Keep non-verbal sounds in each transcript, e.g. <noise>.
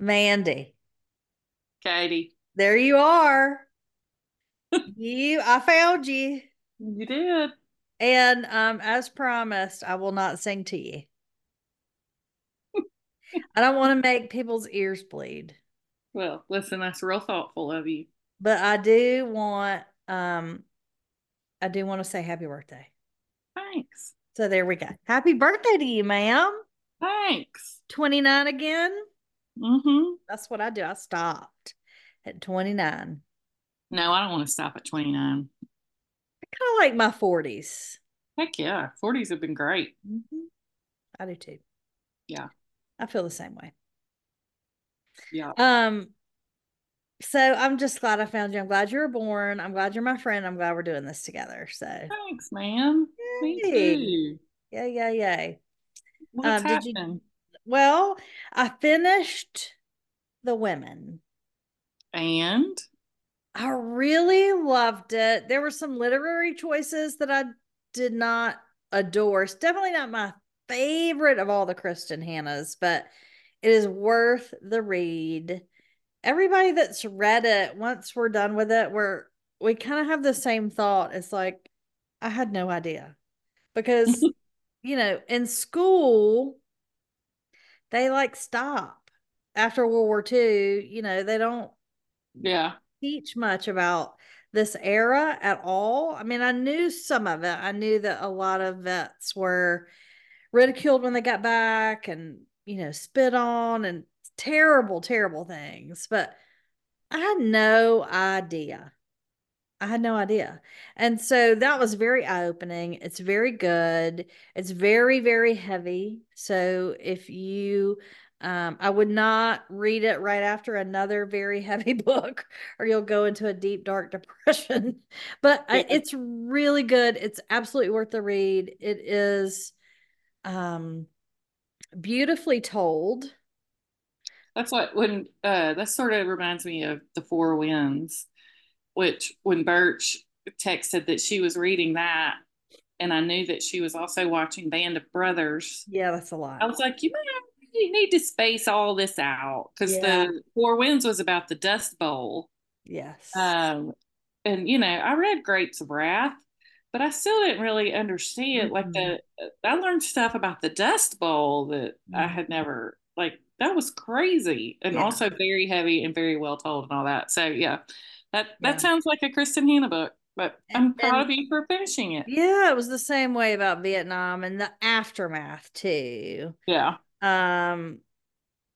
Mandee, Katie, there you are. <laughs> you, I found you. you did. And um, as promised, I will not sing to you. I don't want to make people's ears bleed. Well, listen, that's real thoughtful of you. But I do want um I do want to say happy birthday. Thanks. So there we go. Happy birthday to you, ma'am. Thanks. 29 again. Mm-hmm. That's what I do. I stopped at 29. No, I don't want to stop at 29. I kind of like my 40s. Heck yeah. 40s have been great. Mm-hmm. I do too. Yeah. I feel the same way. Yeah. Um, so I'm just glad I found you. I'm glad you were born. I'm glad you're my friend. I'm glad we're doing this together. So thanks, man. Me Yay. too. yeah, yeah, yeah. What's Um, did you- Well, I finished the women. And I really loved it. There were some literary choices that I did not adore. It's definitely not my favorite of all the Kristin Hannahs, but it is worth the read. Everybody that's read it, once we're done with it, we're we kind of have the same thought. It's like, I had no idea. Because, <laughs> you know, in school, they like stop after World War II. You know, they don't yeah. teach much about this era at all. I mean, I knew some of it. I knew that a lot of vets were ridiculed when they got back and, you know, spit on and terrible, terrible things. But I had no idea. I had no idea. And so that was very eye opening. It's very good. It's very, very heavy. So if you, um, I would not read it right after another very <laughs> heavy book, or you'll go into a deep, dark <laughs> depression. But I, it's really good. It's absolutely worth the read. It is um, beautifully told. That's what when uh that sort of reminds me of the Four Winds, which when Birch texted that she was reading that, and I knew that she was also watching Band of Brothers. Yeah, that's a lot. I was like, you might you need to space all this out because Yeah. the Four Winds was about the Dust Bowl. yes. Um, and you know, I read Grapes of Wrath, but I still didn't really understand. Like the, I learned stuff about the Dust Bowl that I Mhm. had never like. That was crazy, and Yeah. also very heavy and very well told and all that. So yeah, that that Yeah. sounds like a Kristin Hannah book. But I'm And- proud of you for finishing it. Yeah, it was the same way about Vietnam and the aftermath too. Yeah, Um,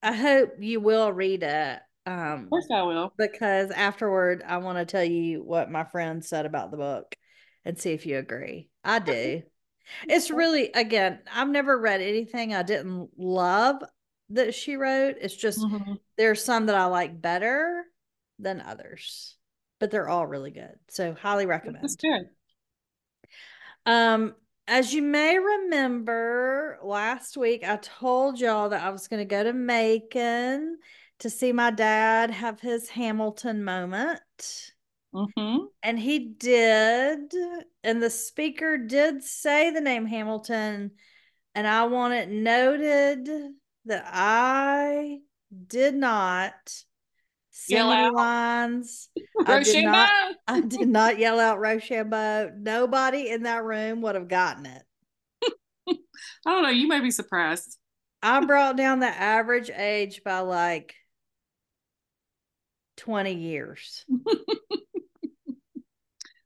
I hope you will read it. Um, of course I will. because afterward I want to tell you what my friend said about the book and see if you agree. I do. It's really again, I've never read anything I didn't love that she wrote. It's just Mhm. there's some that I like better than others, but they're all really good. So highly recommend. That's good. Um, as you may remember, last week I told y'all that I was going to go to Macon to see my dad have his Hamilton moment. Mm-hmm. And he did. And the speaker did say the name Hamilton. And I want it noted that I did not Yell out. lines. I did Rochambeau. not I did not yell out Rochambeau. Nobody in that room would have gotten it. <laughs> I don't know. You may be surprised. I brought down the average age by like 20 years. <laughs>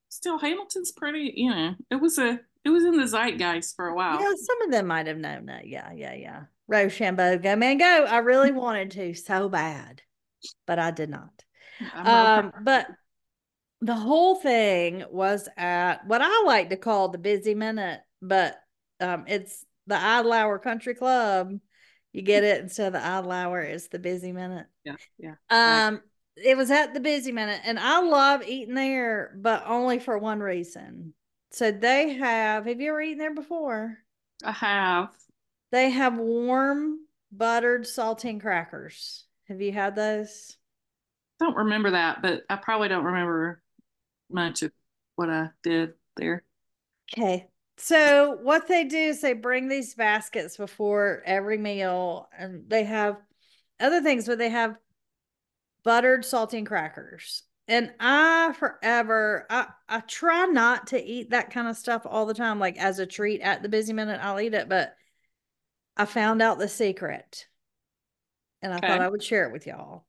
Still, Hamilton's pretty. You know, it was a it was in the zeitgeist for a while. Yeah, some of them might have known that. Yeah, yeah, yeah. Rochambeau, go man, go. I really wanted to so bad, but I did not. Um, but the whole thing was at what I like to call the busy minute, but um, it's the Idle Hour Country Club. You get it instead of the Idle Hour, it's the busy minute. yeah, yeah. Right. Um, it was at the busy minute, and I love eating there, but only for one reason. So they have, have you ever eaten there before? I have. They have warm buttered saltine crackers. Have you had those? Don't remember that, but I probably don't remember much of what I did there. Okay. so what they do is they bring these baskets before every meal and they have other things, but they have buttered saltine crackers. And I forever I, I try not to eat that kind of stuff all the time, like as a treat at the busy minute, I'll eat it, but I found out the secret and I okay. thought I would share it with y'all.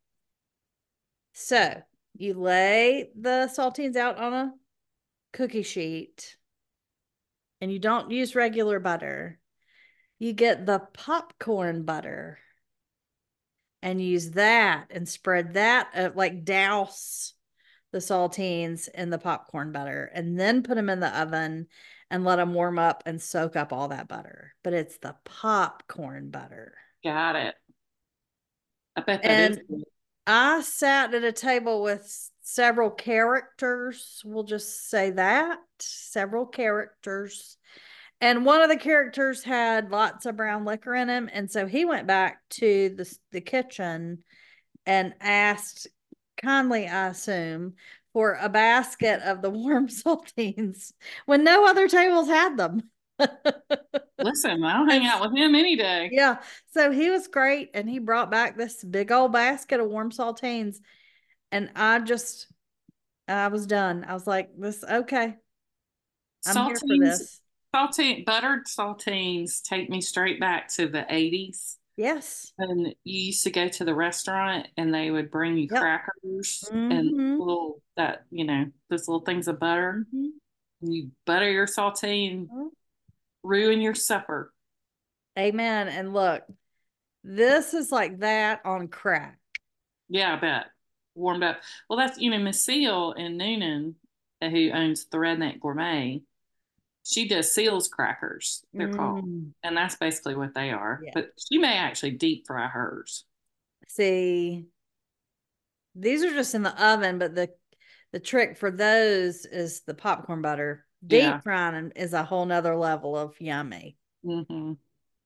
So you lay the saltines out on a cookie sheet and you don't use regular butter. You get the popcorn butter and use that and spread that, uh, like douse the saltines in the popcorn butter and then put them in the oven and let them warm up and soak up all that butter. But it's the popcorn butter. Got it. I bet that and is. I sat at a table with several characters. We'll just say that several characters. And one of the characters had lots of brown liquor in him. And so he went back to the, the kitchen and asked, kindly, I assume, for a basket of the <laughs> warm saltines when no other tables had them. <laughs> Listen, I'll hang out with him any day. Yeah. So he was great. And he brought back this big old basket of warm saltines. And I just, I was done. I was like, this, okay. I'm saltines, here for this. Saltine, buttered saltines take me straight back to the 80s. Yes. And you used to go to the restaurant and they would bring you yep. crackers mm-hmm. and little, that, you know, those little things of butter. Mm-hmm. And you butter your saltine. Mm-hmm ruin your supper. Amen. And look, this is like that on crack. Yeah, I bet. Warmed up. Well, that's, you know, Miss Seal in Newnan, uh, who owns the Redneck Gourmet, she does Seals crackers, they're mm. called. And that's basically what they are. Yeah. But she may actually deep fry hers. See, these are just in the oven, but the the trick for those is the popcorn butter deep yeah. frying is a whole nother level of yummy. Mm-hmm.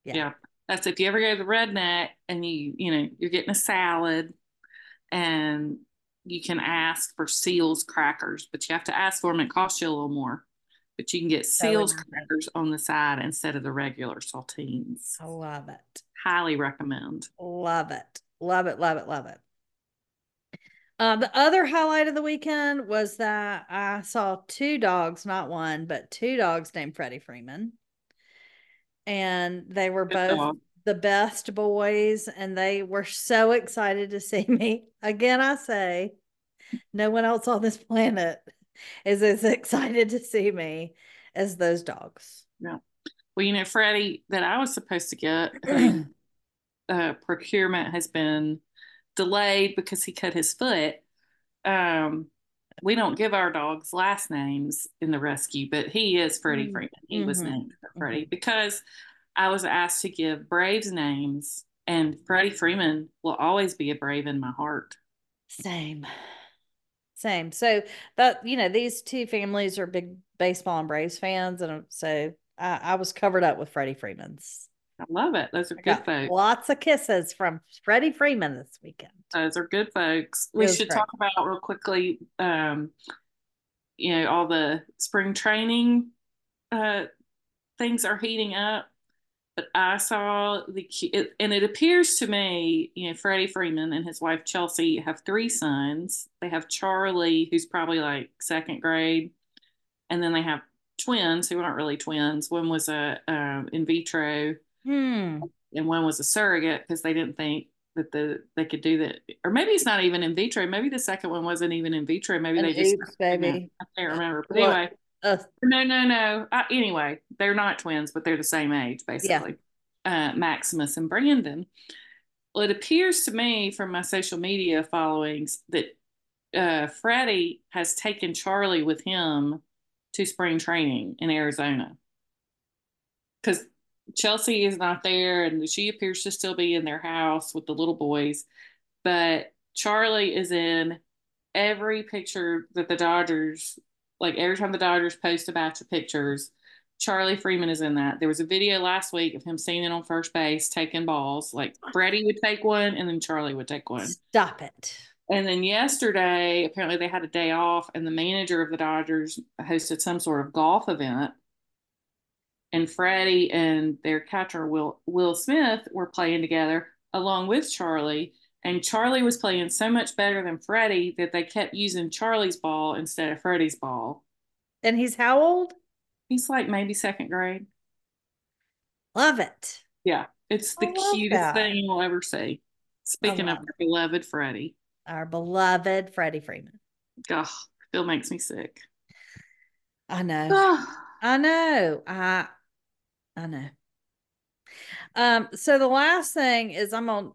Yeah. yeah. That's if you ever go to the redneck and you, you know, you're getting a salad and you can ask for seals crackers, but you have to ask for them. It costs you a little more, but you can get seals crackers on the side instead of the regular saltines. I love it. Highly recommend. Love it. Love it. Love it. Love it. Uh, the other highlight of the weekend was that I saw two dogs, not one, but two dogs named Freddie Freeman. And they were both the best boys, and they were so excited to see <laughs> me. Again, I say, no one else on this planet is as excited to see me as those dogs. Yeah. Well, you know, Freddie, that I was supposed to get, <clears throat> uh, procurement has been delayed because he cut his foot. Um, we don't give our dogs last names in the rescue, but he is Freddie mm-hmm. Freeman. He mm-hmm. was named Freddie mm-hmm. because I was asked to give Braves names, and Freddie Freeman will always be a Brave in my heart. Same. Same. So that you know, these two families are big baseball and Braves fans, and so I, I was covered up with Freddie Freeman's. I love it. Those are good folks. Lots of kisses from Freddie Freeman this weekend. Those are good folks. We should great. talk about real quickly, um, you know, all the spring training uh, things are heating up. But I saw the it, and it appears to me, you know, Freddie Freeman and his wife Chelsea have three sons. They have Charlie, who's probably like second grade, and then they have twins who aren't really twins. One was a uh, in vitro Hmm. And one was a surrogate because they didn't think that the they could do that, or maybe it's not even in vitro. Maybe the second one wasn't even in vitro. Maybe An they just oops, baby. I can't remember. But anyway, uh, no, no, no. Uh, anyway, they're not twins, but they're the same age basically. Yeah. Uh, Maximus and Brandon. Well, it appears to me from my social media followings that uh, Freddie has taken Charlie with him to spring training in Arizona because Chelsea is not there, and she appears to still be in their house with the little boys. But Charlie is in every picture that the Dodgers, like every time the Dodgers post a batch of pictures, Charlie Freeman is in that. There was a video last week of him standing on first base taking balls. Like Freddie would take one, and then Charlie would take one. Stop it. And then yesterday, apparently they had a day off, and the manager of the Dodgers hosted some sort of golf event and Freddie and their catcher Will Will Smith were playing together along with Charlie. And Charlie was playing so much better than Freddie that they kept using Charlie's ball instead of Freddie's ball. And he's how old? He's like maybe second grade. Love it. Yeah, it's the cutest that. thing you'll ever see. Speaking of our beloved Freddie, our beloved Freddie Freeman. God, still makes me sick. I know. <sighs> I know. I I know. Um, so the last thing is I'm on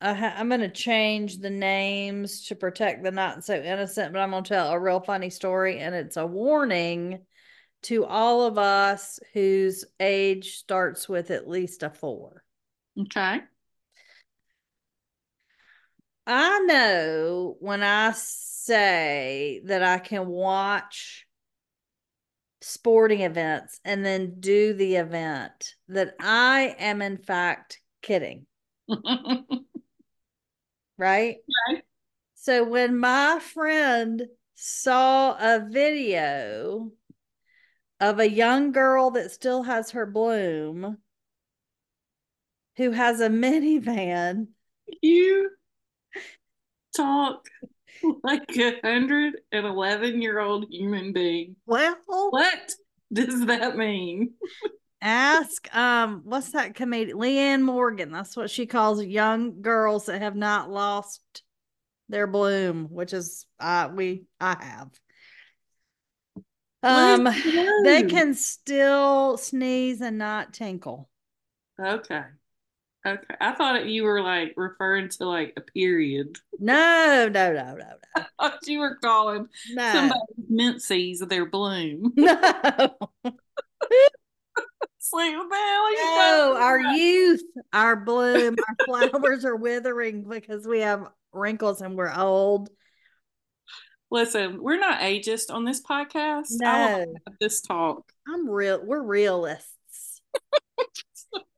uh, I'm going to change the names to protect the not so innocent, but I'm going to tell a real funny story, and it's a warning to all of us whose age starts with at least a four. Okay. I know when I say that I can watch sporting events and then do the event that I am in fact kidding. <laughs> right? So when my friend saw a video of a young girl that still has her bloom who has a <laughs> minivan. You talk <laughs> like a hundred and eleven year old human being. Well, what does that mean? ask um what's that comedian Leanne Morgan. That's what she calls young girls that have not lost their bloom, which is uh we I have. Um they can still sneeze and not tinkle. Okay. Okay. I thought you were like referring to like a period. No, no, no, no, no. <laughs> I thought you were calling no. somebody's menses their bloom. <laughs> No. <laughs> like, no, our youth, our bloom, our flowers are withering because we have wrinkles and we're old. Listen, we're not ageist on this podcast. No, this talk. I'm real. We're realists.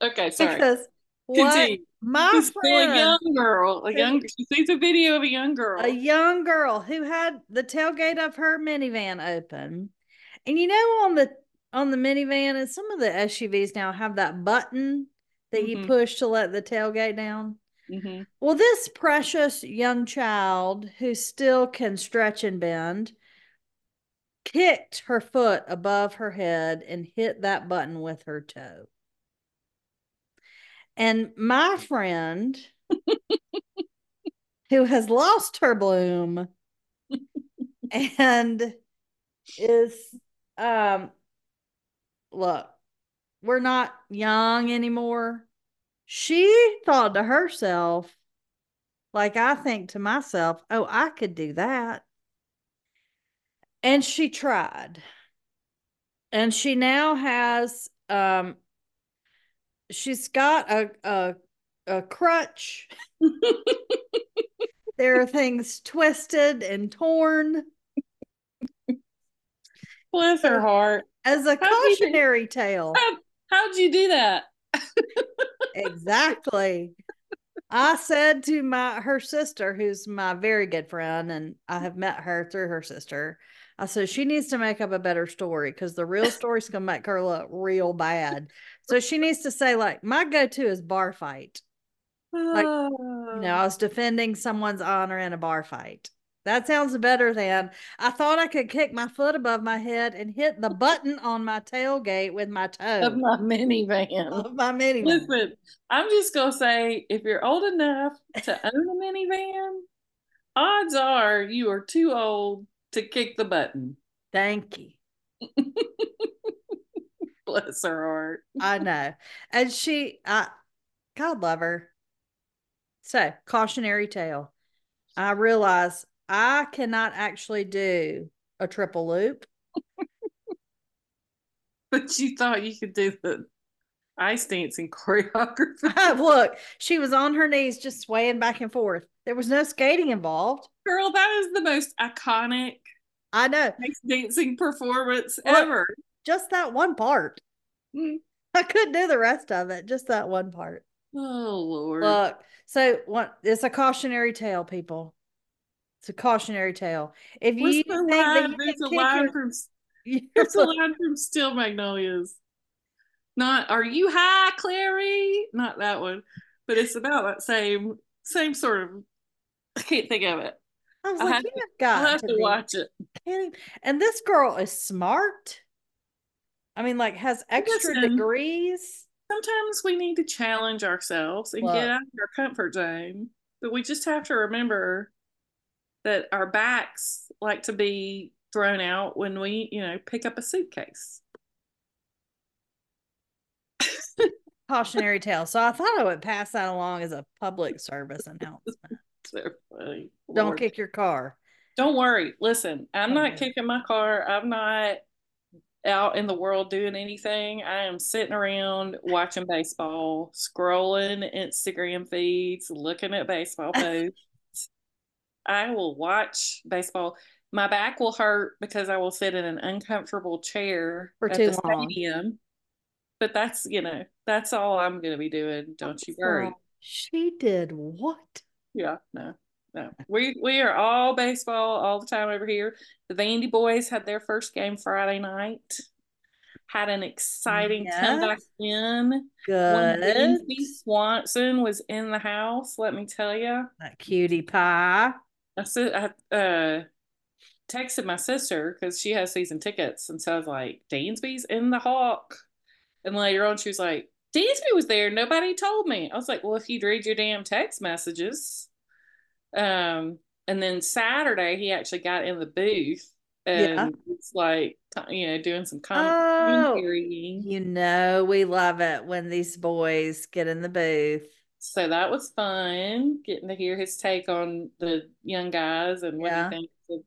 okay, sorry. Because what my She's friend, a young girl, a young. She sees a video of a young girl, a young girl who had the tailgate of her minivan open, and you know on the on the minivan and some of the SUVs now have that button that mm-hmm. you push to let the tailgate down. Mm-hmm. Well, this precious young child who still can stretch and bend kicked her foot above her head and hit that button with her toe. And my friend, <laughs> who has lost her bloom <laughs> and is, um, look, we're not young anymore. She thought to herself, like I think to myself, oh, I could do that. And she tried. And she now has um she's got a a, a crutch. <laughs> there are things twisted and torn. Bless her heart. As a how cautionary tale. How, how'd you do that? <laughs> exactly. I said to my her sister, who's my very good friend, and I have met her through her sister. I said she needs to make up a better story because the real story's gonna make her look real bad. So she needs to say like my go-to is bar fight. Like you know, ah. I was defending someone's honor in a bar fight. That sounds better than I thought I could kick my foot above my head and hit the button on my tailgate with my toe of my minivan. Of my minivan. Listen, I'm just gonna say if you're old enough to <laughs> own a minivan, odds are you are too old to kick the button. Thank you. <laughs> Bless her heart. <laughs> I know. And she, I, God love her. So, cautionary tale. I realize I cannot actually do a triple loop. <laughs> but you thought you could do the ice dancing <laughs> choreography. Look, she was on her knees just swaying back and forth. There was no skating involved. Girl, that is the most iconic I know ice dancing performance Look, ever. Just that one part. Mm. I couldn't do the rest of it, just that one part. Oh Lord. Look, so what it's a cautionary tale, people. It's a cautionary tale. If What's you the think line? there's a line your, from <laughs> there's a line from Steel Magnolias. Not are you high, Clary? Not that one, but it's about that same same sort of. I can't think of it. I was I like, have you to- have got I'll have to to watch it. And this girl is smart. I mean, like has extra Listen. degrees. Sometimes we need to challenge ourselves and get out of our comfort zone, but we just have to remember that our backs like to be thrown out when we, you know, pick up a suitcase. <laughs> Cautionary tale. So I thought I would pass that along as a public service announcement. <laughs> So funny. Don't kick your car. Don't worry. Listen, I'm not kicking my car. I'm not out in the world doing anything. I am sitting around watching baseball, scrolling Instagram feeds, looking at baseball <laughs> posts. I will watch baseball. My back will hurt because I will sit in an uncomfortable chair For too the long. stadium. But that's, you know, that's all I'm going to be doing. Don't you worry. She did what? Yeah, no, no. We we are all baseball all the time over here. The Vandy boys had their first game Friday night. Had an exciting Yes. comeback win. Good. Dansby Swanson was in the house. Let me tell you, That cutie pie. I said I uh texted my sister because she has season tickets, and so I was like, "Dansby's in the Hawk," and later on she was like, "Dansby was there. Nobody told me." I was like, "Well, if you'd read your damn text messages." Um, and then Saturday he actually got in the booth and Yeah. it's like you know doing some Oh. commentary. You know, we love it when these boys get in the booth. So that was fun getting to hear his take on the young guys and what Yeah. he thinks. Of.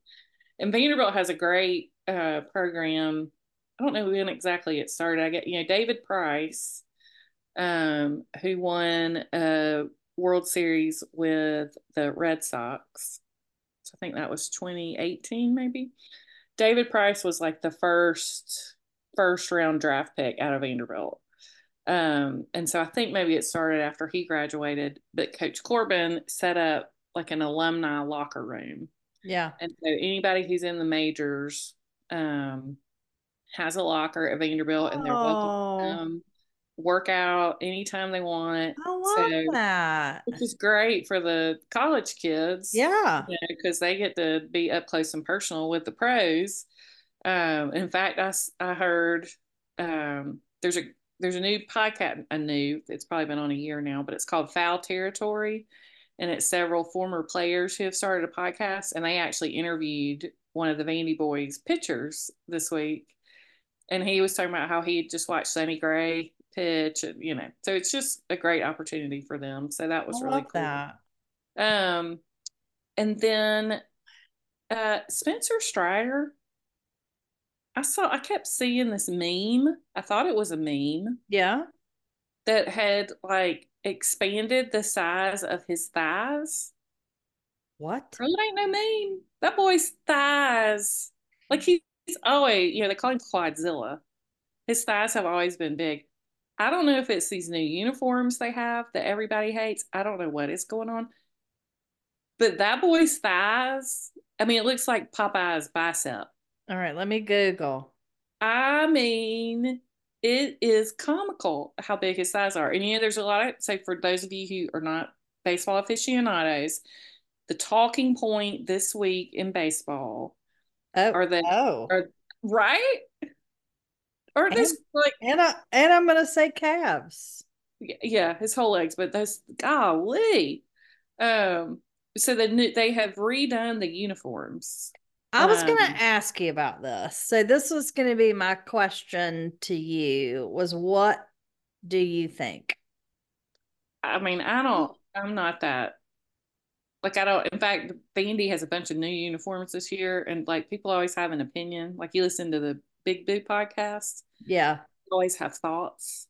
And Vanderbilt has a great uh, program. I don't know when exactly it started. I get you know David Price, um, who won a World Series with the Red Sox. So I think that was 2018, maybe. David Price was like the first first round draft pick out of Vanderbilt. Um, and so I think maybe it started after he graduated, but Coach Corbin set up like an alumni locker room. Yeah. And so anybody who's in the majors um, has a locker at Vanderbilt and they're welcome Oh, to come work out anytime they want. I love so- that. Which is great for the college kids Yeah. because they get to be up close and personal with the pros. Um, in fact, I, I heard um, there's a there's a new podcast. I knew it's probably been on a year now, but it's called Foul Territory, and it's several former players who have started a podcast, and they actually interviewed one of the Vandy boys pitchers this week, and he was talking about how he had just watched Sonny Gray pitch, and you know, so it's just a great opportunity for them. So that was I really cool. that. Um, and then uh Spencer Strider. I saw I kept seeing this meme. I thought it was a meme Yeah. that had like expanded the size of his thighs. What? Really ain't no meme. That boy's thighs. Like he's always, you know, they call him Quadzilla. His thighs have always been big. I don't know if it's these new uniforms they have that everybody hates. I don't know what is going on. But that boy's thighs, I mean, it looks like Popeye's bicep. All right, let me Google. I mean, it is comical how big his thighs are. And you know, there's a lot of, so for those of you who are not baseball aficionados, the talking point this week in baseball Oh, are the, oh. are, right? Or this, like, And I and I'm gonna say calves. yeah, his whole legs, but those, golly. Um, so the new, they have redone the uniforms. I was gonna Um, ask you about this. So this was gonna be my question to you was what do you think? I mean, I don't, I'm not that. Like, I don't, in fact, Vandy has a bunch of new uniforms this year, and like people always have an opinion. Like, you listen to the Big Boo podcast, Yeah. always have thoughts.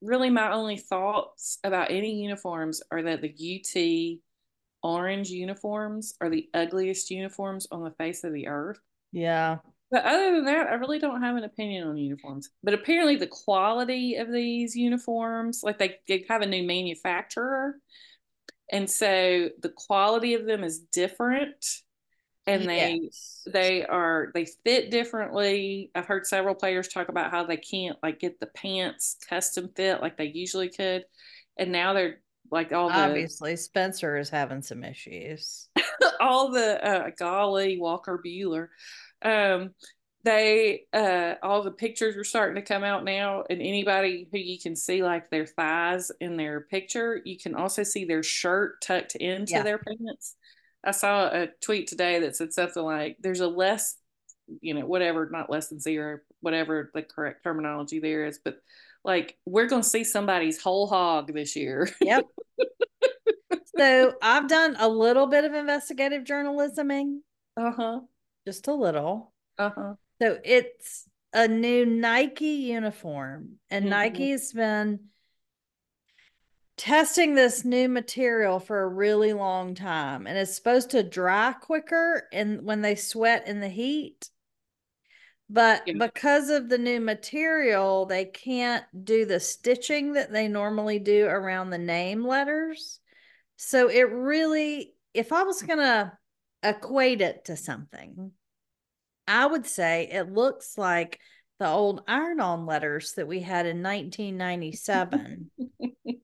Really, my only thoughts about any uniforms are that the UT orange uniforms are the ugliest uniforms on the face of the earth. Yeah. But other than that, I really don't have an opinion on uniforms. But apparently, the quality of these uniforms, like they, they have a new manufacturer. And so the quality of them is different. And they Yes. they are they fit differently. I've heard several players talk about how they can't like get the pants custom fit like they usually could, and now they're like all the Obviously, Spencer is having some issues. <laughs> all the uh, golly Walker Buehler. Um, they uh all the pictures are starting to come out now and anybody who you can see like their thighs in their picture you can also see their shirt tucked into Yeah. their pants i saw a tweet today that said something like there's a less you know whatever not less than zero whatever the correct terminology there is but like we're gonna see somebody's whole hog this year Yep. <laughs> so I've done a little bit of investigative journalisming, uh-huh just a little. uh-huh So it's a new Nike uniform, and Mhm. Nike's been testing this new material for a really long time, and it's supposed to dry quicker and when they sweat in the heat. But Yeah. because of the new material, they can't do the stitching that they normally do around the name letters. So it really, if I was gonna equate it to something, I would say it looks like the old iron on letters that we had in 1997 <laughs>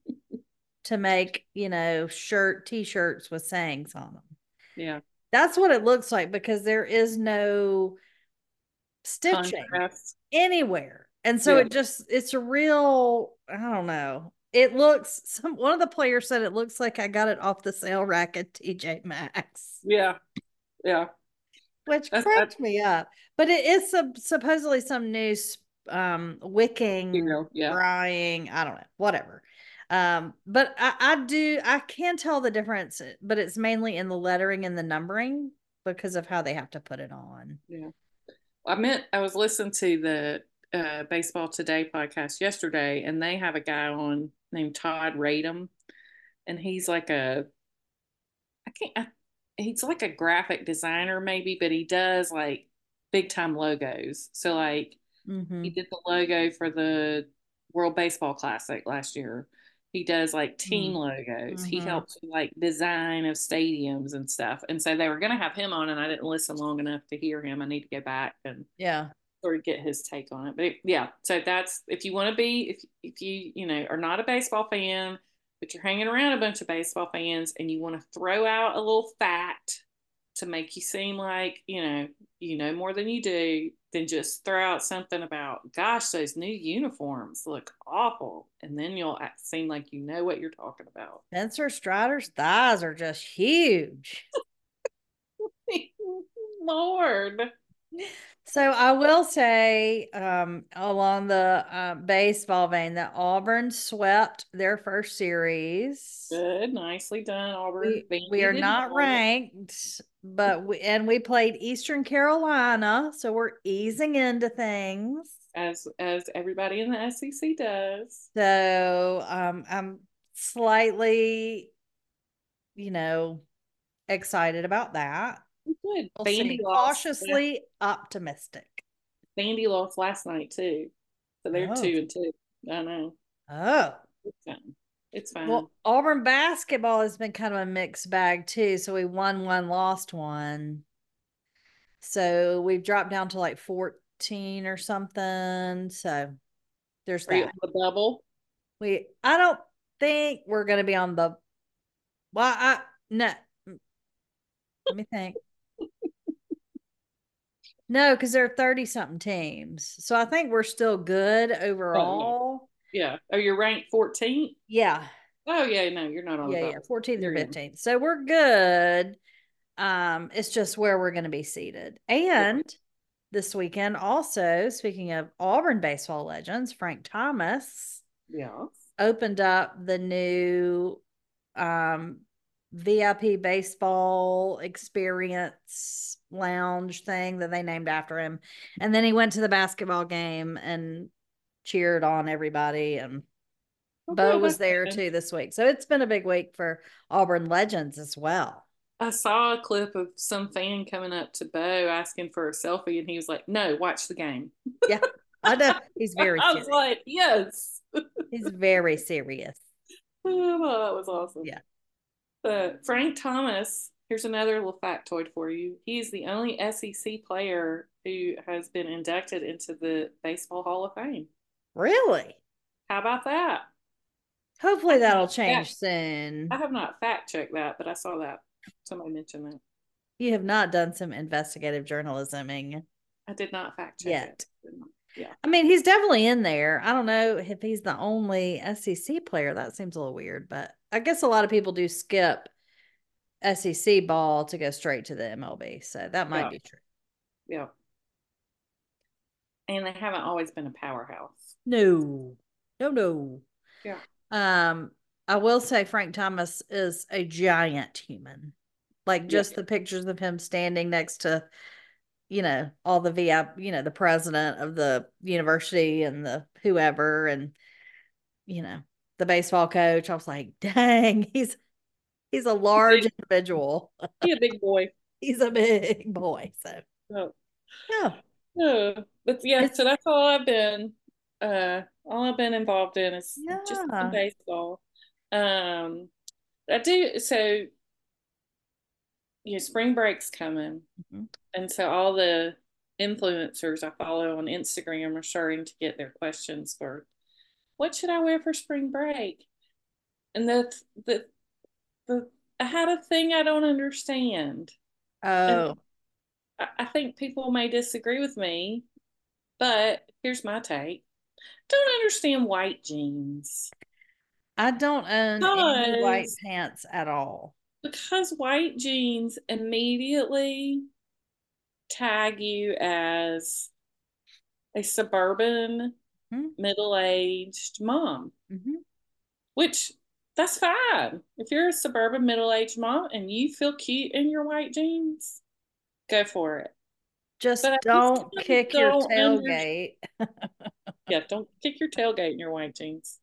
to make, you know, shirt t shirts with sayings on them. yeah That's what it looks like because there is no stitching Contrast. anywhere. And so Yeah. it just, it's a real, I don't know. It looks, some one of the players said it looks like I got it off the sale rack at TJ Maxx. yeah yeah which That's- cracked me up. But it is some, supposedly some new um wicking, Material, yeah. drying, I don't know, whatever. Um, but I, I do I can tell the difference, but it's mainly in the lettering and the numbering because of how they have to put it on. Yeah. I meant I was listening to the uh, Baseball Today podcast yesterday, and they have a guy on named Todd Radom, and he's like a, I can't, I, he's like a graphic designer maybe, but he does like big time logos. So like Mhm. he did the logo for the World Baseball Classic last year. He does like team Mm. logos. He Mhm. helps like design of stadiums and stuff. And so they were going to have him on, and I didn't listen long enough to hear him. I need to go back and Yeah. sort of get his take on it. But it, yeah, so that's if you want to be if if you you know are not a baseball fan, but you're hanging around a bunch of baseball fans and you want to throw out a little fact to make you seem like you know you know more than you do, then just throw out something about gosh those new uniforms look awful, and then you'll act, seem like you know what you're talking about. Spencer Strider's thighs are just huge. <laughs> Lord. So I will say, um, along the uh, baseball vein, that Auburn swept their first series. Good, nicely done, Auburn. We, we are not not. ranked, but we and we played Eastern Carolina, so we're easing into things. as as everybody in the SEC does. So um, I'm slightly, you know, excited about that. Good. We'll Vandy see. lost. Cautiously optimistic. Vandy lost last night too, so they're Oh. two and two. I know. Oh. It's fine. Well, Auburn basketball has been kind of a mixed bag too. So we won one, lost one. So we've dropped down to like 14 or something. So there's Are that. on the bubble? We I don't think we're gonna be on the well, I no. Let me think. No, because there are 30 something teams. So I think we're still good oh, overall. Yeah. Oh, you're ranked 14th. Yeah. Oh yeah, no, you're not on yeah, the yeah, bubble. 14th or 15th. So we're good. Um, it's just where we're going to be seated. And this weekend, also, speaking of Auburn baseball legends, Frank Thomas Yeah. opened up the new um VIP baseball experience lounge thing that they named after him. And then he went to the basketball game and cheered on everybody and Bo was there Okay. too this week. So it's been a big week for Auburn legends as well. I saw a clip of some fan coming up to Bo asking for a selfie, and he was like, "No, watch the game." <laughs> Yeah, I know he's very <laughs> I was serious. like, "Yes." <laughs> He's very serious. oh, that was awesome. Yeah. Uh, Frank Thomas, here's another little factoid for you. He is the only SEC player who has been inducted into the Baseball Hall of Fame. Really? How about that? Hopefully that'll change soon. I have not fact checked that, but I saw that somebody mentioned that. You have not done some investigative journalisming. I did not fact check yet. It. Yeah. I mean, he's definitely in there. I don't know if he's the only SEC player. That seems a little weird, but I guess a lot of people do skip SEC ball to go straight to the MLB. So that might yeah. be true. Yeah. And they haven't always been a powerhouse. No. No, no. Yeah. Um, I will say Frank Thomas is a giant human. Like just yeah. the pictures of him standing next to you know, all the VIP, you know, the president of the university and the whoever and you know, the baseball coach. I was like, <laughs> dang, he's he's a large big, individual. He's a big boy. <laughs> he's a big boy. So oh. yeah. Oh, but yeah, it's, so that's all I've been uh all I've been involved in is yeah. just baseball. Um I do so you know, spring break's coming. Mm-hmm. And so all the influencers I follow on Instagram are starting to get their questions for what should I wear for spring break? And the the the I had a thing I don't understand. Oh. I, I think people may disagree with me, but here's my take. Don't understand white jeans. I don't own because, any white pants at all. Because white jeans immediately tag you as a suburban mm-hmm. middle-aged mom mm-hmm. which that's fine if you're a suburban middle-aged mom and you feel cute in your white jeans go for it just but don't kick don't your tailgate <laughs> yeah don't kick your tailgate in your white jeans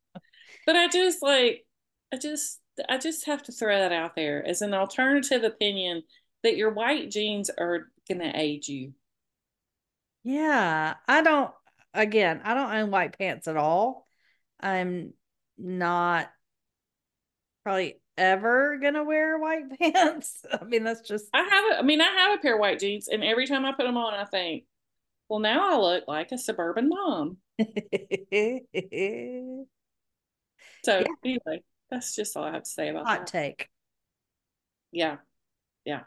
but i just like i just i just have to throw that out there as an alternative opinion that your white jeans are going to age you. Yeah, I don't again, I don't own white pants at all. I'm not probably ever gonna wear white <laughs> pants. I mean, that's just I have a, I mean, I have a pair of white jeans, and every time I put them on, I think, well, now I look like a suburban mom. <laughs> so yeah. anyway, that's just all I have to say about Hot that. take. Yeah, yeah.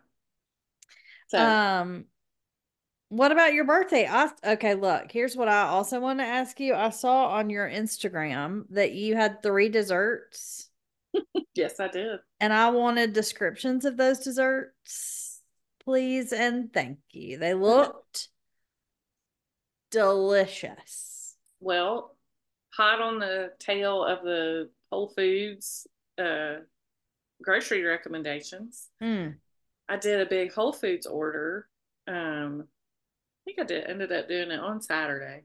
So. Um, what about your birthday? I, okay, look, here's what I also want to ask you. I saw on your Instagram that you had three desserts. <laughs> yes, I did. And I wanted descriptions of those desserts, please and thank you. They looked delicious. Well, hot on the tail of the Whole Foods uh, grocery recommendations. Mm. I did a big Whole Foods order. Um, I think I did ended up doing it on Saturday,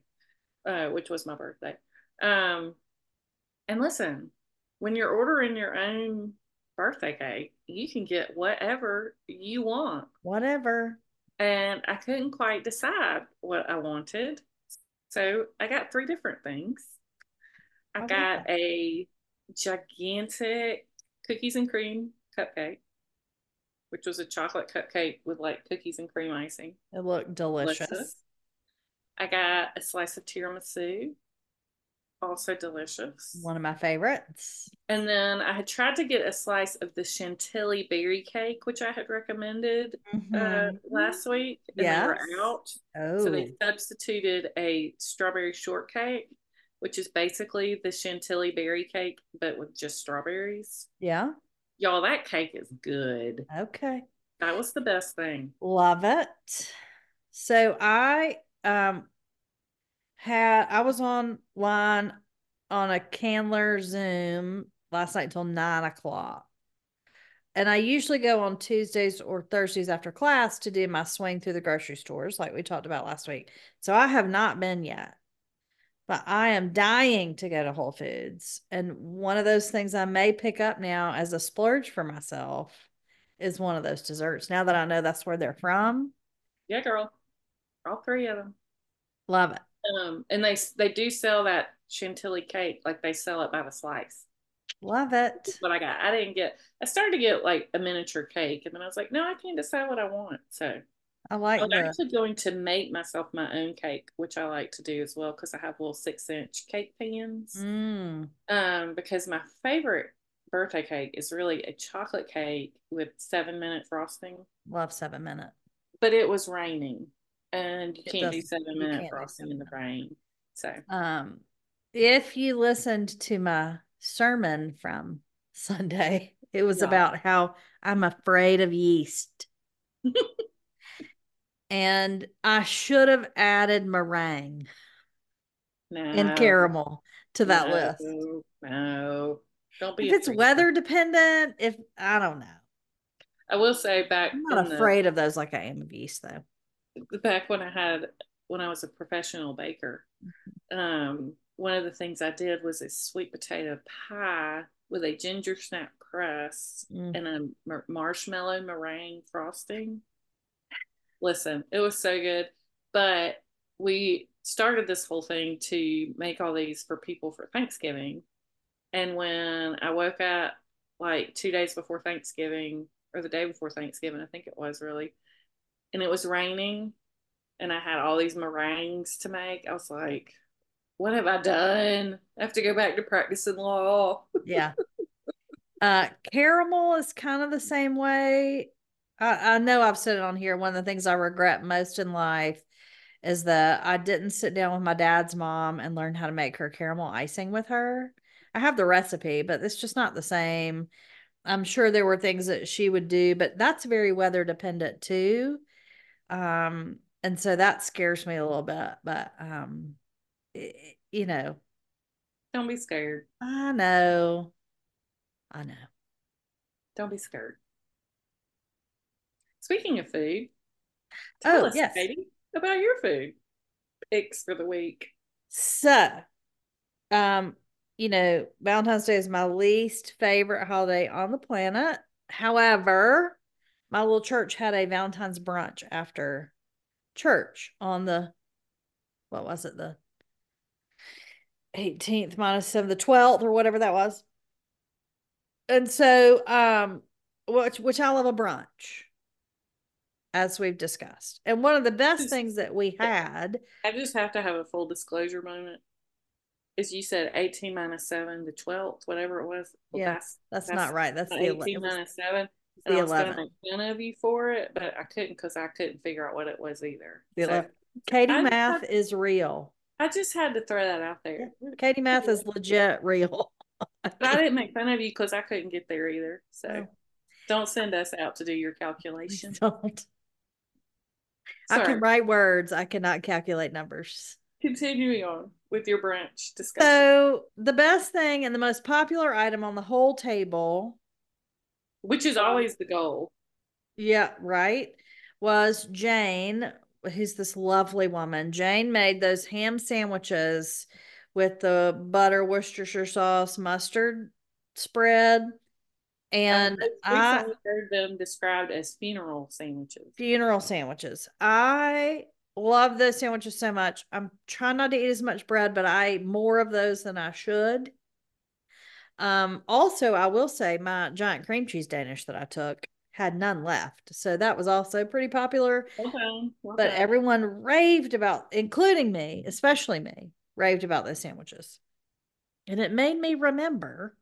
uh, which was my birthday. Um, and listen, when you're ordering your own birthday cake, you can get whatever you want. Whatever. And I couldn't quite decide what I wanted. So I got three different things. I got a gigantic cookies and cream cupcake which was a chocolate cupcake with like cookies and cream icing. It looked delicious. delicious. I got a slice of tiramisu, also delicious. One of my favorites. And then I had tried to get a slice of the chantilly berry cake, which I had recommended uh, mm-hmm. uh, last week, and yes. they were out. Oh. So they oh. substituted a strawberry shortcake, which is basically the chantilly berry cake, but with just strawberries. Yeah. Y'all, that cake is good. Okay. That was the best thing. Love it. So I um had I was online on a Candler Zoom last night till nine o'clock. And I usually go on Tuesdays or Thursdays after class to do my swing through the grocery stores, like we talked about last week. So I have not been yet but I am dying to go to Whole Foods. And one of those things I may pick up now as a splurge for myself is one of those desserts. Now that I know that's where they're from. Yeah, girl. All three of them. Love it. Um, and they they do sell that chantilly cake like they sell it by the slice. Love it. What I got. I didn't get I started to get like a miniature cake and then I was like, no, I can't decide what I want. So I like I'm the actually going to make myself my own cake, which I like to do as well because I have little six inch cake pans. mm, Um, because my favorite birthday cake is really a chocolate cake with seven minute frosting. love seven minute. But it was raining and you can't do seven minute frosting in the seven rain. So Um, if you listened to my sermon from <laughs> Sunday, it was Yeah. about how I'm afraid of yeast. <laughs> and I should have added meringue no and caramel to that no, list. No. Don't be If it's weather dependent, if I don't know. I will say back I'm not in the- afraid of those like I am of yeast though. Back when I had when I was a professional baker, um, one of the things I did was a sweet potato pie with a ginger snap crust Mm. and a mar- marshmallow meringue frosting. Listen, it was so good, but we started this whole thing to make all these for people for Thanksgiving. And when I woke up like two days before Thanksgiving or the day before Thanksgiving, I think it was really, and it was raining and I had all these meringues to make. I was like, what have I done? I have to go back to practicing law. <laughs> Yeah. uh caramel is kind of the same way. I, I know I've said it on here. One of the things I regret most in life is that I didn't sit down with my dad's mom and learn how to make her caramel icing with her. I have the recipe, but it's just not the same. I'm sure there were things that she would do, but that's very weather dependent too. Um, and so that scares me a little bit, but um, i- you know, Don't be scared. I know, I know. Don't be scared. Speaking of food, tell Oh, us, yes. Katie, about your food picks for the week. So, um, you know, Valentine's Day is my least favorite holiday on the planet. However, my little church had a Valentine's brunch after church on the what was it, the 18th minus 7, the 12th or whatever that was. And so, um, which which I love a brunch, as we've discussed. And one of the best Just- things that we had I just have to have a full disclosure moment. As you said, 18 minus 7, the 12th, whatever it was. Well, Yeah, that's, that's, that's not right. That's not the 11th. 18 minus 7. The I was going to 11th. make fun of you for it, but I couldn't because I couldn't figure out what it was either. The So 11th. Katie I- math is real. I just had to throw that out there. Katie math is legit real. <laughs> But I didn't make fun of you because I couldn't get there either. So No. don't send us out to do your calculations. <laughs> Don't. I can write words. I cannot calculate numbers. Continuing on with your branch discussion. So the best thing and the most popular item on the whole table, which is um, always the goal. yeah, right, was Jane, who's this lovely woman. Jane made those ham sandwiches with the butter, Worcestershire sauce, mustard spread. And I I heard them described as funeral sandwiches. funeral sandwiches. I love those sandwiches so much. I'm trying not to eat as much bread, but I eat more of those than I should. Um, also, I will say my giant cream cheese Danish that I took had none left. So that was also pretty popular. Done, well But everyone raved about, including me, especially me, raved about those sandwiches. And it made me remember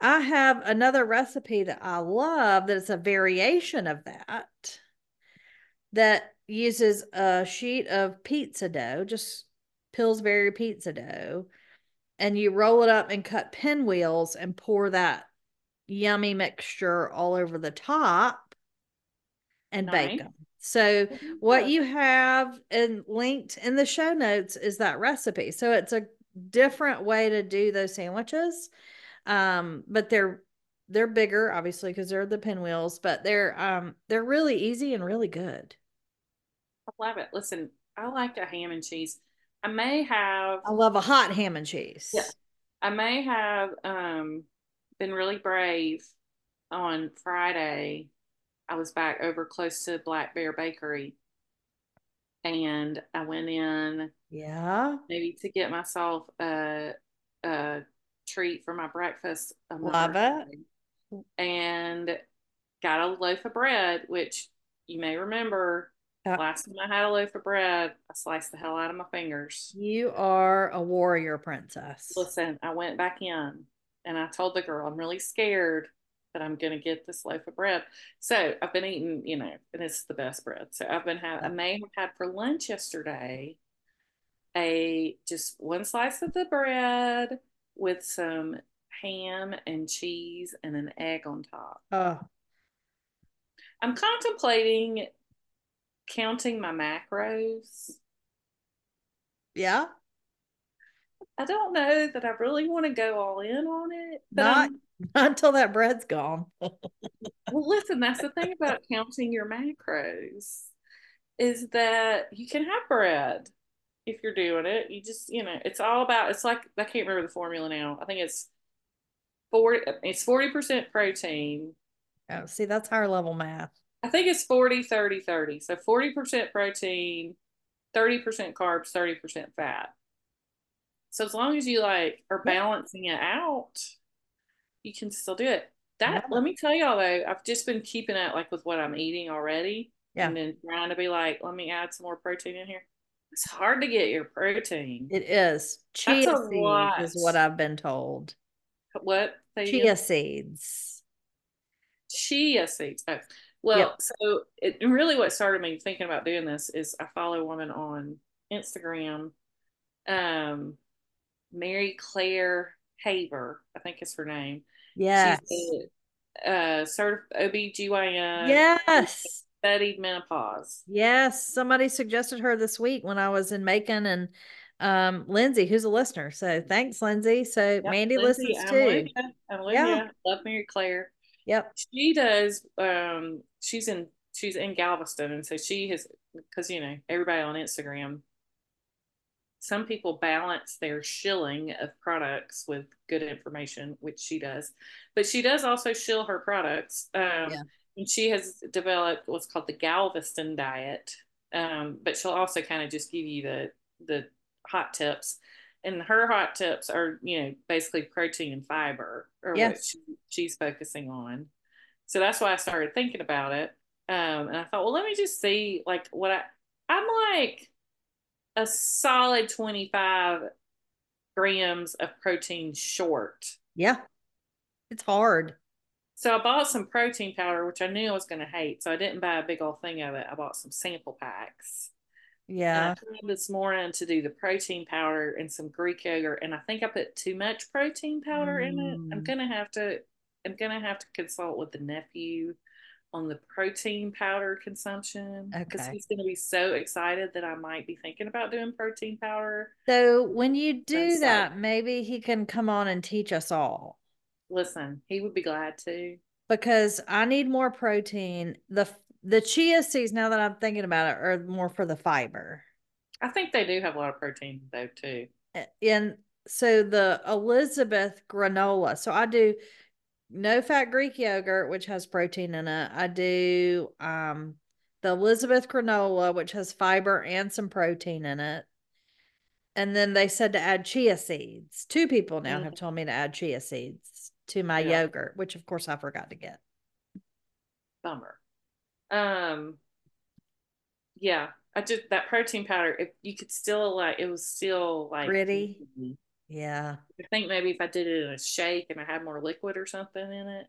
I have another recipe that I love that is a variation of that that uses a sheet of pizza dough, just Pillsbury pizza dough, and you roll it up and cut pinwheels and pour that yummy mixture all over the top and bake them. So what you have and linked in the show notes is that recipe. So it's a different way to do those sandwiches. Um, but they're they're bigger, obviously, because they're the pinwheels, but they're um they're really easy and really good. I love it. Listen, I like a ham and cheese. I may have I love a hot ham and cheese. Yeah. I may have um been really brave on Friday. I was back over close to Black Bear Bakery and I went in Yeah. maybe to get myself a a treat for my breakfast. Love it. And got a loaf of bread, which you may remember uh, last time I had a loaf of bread, I sliced the hell out of my fingers. You are a warrior princess. Listen, I went back in and I told the girl, I'm really scared that I'm going to get this loaf of bread. So I've been eating, you know, and it's the best bread. So I've been having, I may have had for lunch yesterday a just one slice of the bread with some ham and cheese and an egg on top. Oh. I'm contemplating counting my macros. Yeah. I don't know that I really want to go all in on it. Not, <laughs> not until that bread's gone. <laughs> well, listen, that's the thing about counting your macros is that you can have bread if you're doing it. You just, you know, it's all about it's like I can't remember the formula now. I think it's 40 it's 40% protein. Oh, see, that's higher level math. I think it's 40 30 30. So 40% protein, 30% carbs, 30% fat. So as long as you like are balancing it out, you can still do it. That yeah. let me tell y'all though, I've just been keeping it like with what I'm eating already. Yeah. And then trying to be like, let me add some more protein in here. It's hard to get your protein. It is. Chia seeds is what I've been told. What? Chia seeds. Chia seeds. Oh. Well, yep. so it really what started me thinking about doing this is I follow a woman on Instagram, um, Mary Claire Haver, I think is her name. Yes. She's a uh, certified OBGYN. Yes. Studied menopause. Yes. Somebody suggested her this week when I was in Macon and um Lindsay, who's a listener. So thanks, Lindsay. So yep, Mandee Lindsay, listens I'm too. You. I'm with yeah. Love Mary Claire. Yep. She does um she's in she's in Galveston and so she has because you know everybody on Instagram some people balance their shilling of products with good information which she does but she does also shill her products um yeah. and she has developed what's called the Galveston diet um but she'll also kind of just give you the the hot tips and her hot tips are you know basically protein and fiber or yes. what she, she's focusing on. So that's why i started thinking about it. Um, and i thought well let me just see like what i i'm like a solid 25 grams of protein short. Yeah. It's hard. So i bought some protein powder which i knew i was going to hate so i didn't buy a big old thing of it. I bought some sample packs yeah. this morning to do the protein powder and some Greek yogurt, and I think I put too much protein powder mm. in it. I'm mm. gonna have to. I'm gonna have to consult with the nephew on the protein powder consumption because okay. he's going to be so excited that I might be thinking about doing protein powder. So when you do that, maybe he can come on and teach us all. Listen, he would be glad to. Because I need more protein. The the chia seeds, now that I'm thinking about it, are more for the fiber. I think they do have a lot of protein though too. And so the Elizabeth granola. So I do no fat Greek yogurt, which has protein in it. I do um the Elizabeth granola, which has fiber and some protein in it. And then they said to add chia seeds. Two people now mm-hmm. have told me to add chia seeds to my yeah. yogurt, which of course I forgot to get. Bummer. Um, yeah, I just that protein powder. If you could still like, it was still like pretty. Yeah, I think maybe if I did it in a shake and I had more liquid or something in it,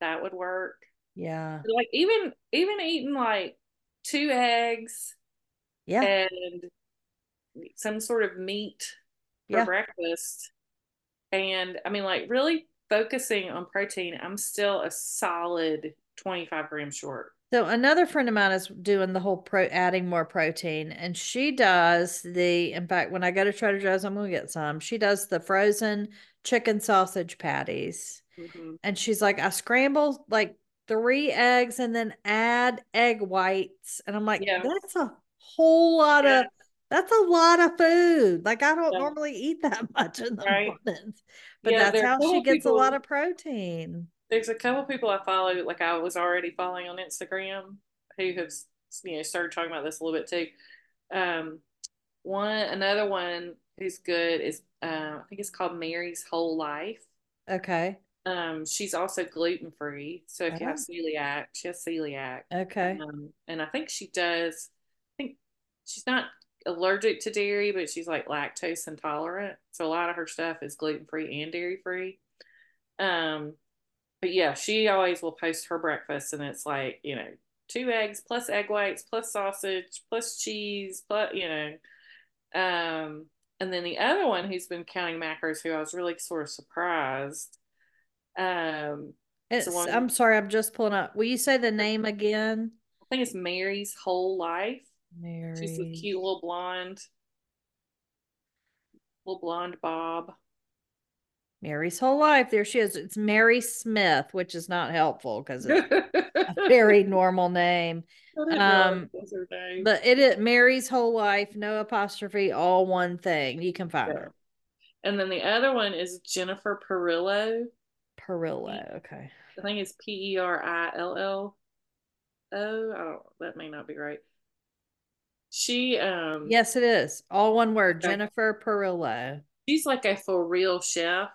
that would work. Yeah, like even even eating like two eggs, yeah, and some sort of meat for yeah. breakfast, and I mean like really focusing on protein. I'm still a solid 25 grams short. So another friend of mine is doing the whole pro adding more protein, and she does the. In fact, when I go to Trader Joe's, I'm gonna get some. She does the frozen chicken sausage patties, mm-hmm. and she's like, I scramble like three eggs and then add egg whites, and I'm like, yeah. that's a whole lot yeah. of. That's a lot of food. Like I don't yeah. normally eat that <laughs> much in the right. mornings, but that's how she gets people... a lot of protein there's a couple people I follow, like I was already following on Instagram, who have you know started talking about this a little bit too. Um, one another one who's good is uh, I think it's called Mary's Whole Life. Okay. Um, she's also gluten free, so if you have Oh. celiac, she has celiac. Okay. Um, and I think she does. I think she's not allergic to dairy, but she's like lactose intolerant. So a lot of her stuff is gluten free and dairy free. Um, but yeah, she always will post her breakfast, and it's like you know two eggs plus egg whites plus sausage plus cheese plus you know. Um, and then the other one who's been counting macros, who I was really sort of surprised. Um, It's, one- I'm sorry, I'm just pulling up. Will you say the name again? I think it's Mary's Whole Life. Mary. She's a cute little blonde, little blonde bob. Mary's whole life. There she is. It's Mary Smith, which is not helpful because it's <laughs> a very normal name. Um, realize that was her name. But it is Mary's whole life, no apostrophe, all one thing. You can find Yeah. her. And then the other one is Jennifer Perillo. Perillo. Okay. I think it's P E R I L L O. I don't. That may not be right. She um Yes, it is. All one word. Okay. Jennifer Perillo. she's like a for real chef.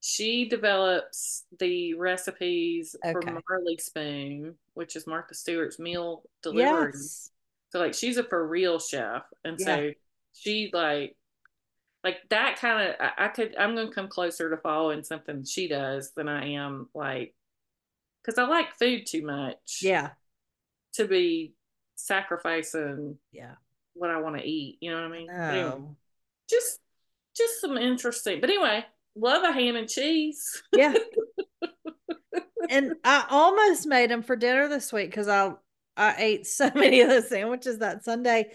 She develops the recipes for Marley Spoon, which is Martha Stewart's meal delivery. Yes. So like she's a for real chef, and Yeah. so she like like that kind of I, I could I'm gonna come closer to following something she does than I am like because I like food too much Yeah. to be sacrificing Yeah. what I want to eat. You know what I mean? But anyway, Oh. just just some interesting. But anyway, love a ham and cheese. Yeah. <laughs> and I almost made them for dinner this week because I I ate so many of those sandwiches that Sunday.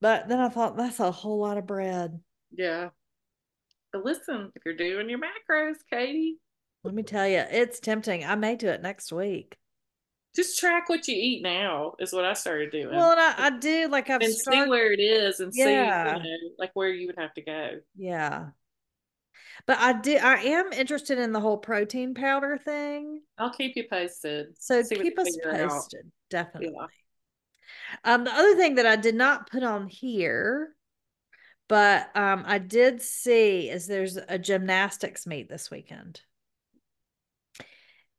But then I thought that's a whole lot of bread. Yeah. But listen, if you're doing your macros, Katie, Let me tell you, it's tempting. I may do it next week. Just track what you eat now. Is what I started doing. Well, and I, I do like I've and see where it is and Yeah. see you know, like where you would have to go. Yeah. But I do I am interested in the whole protein powder thing. I'll keep you posted. So See keep us figure out. posted. Definitely. Yeah. Um, the other thing that I did not put on here, but um, I did see is there's a gymnastics meet this weekend.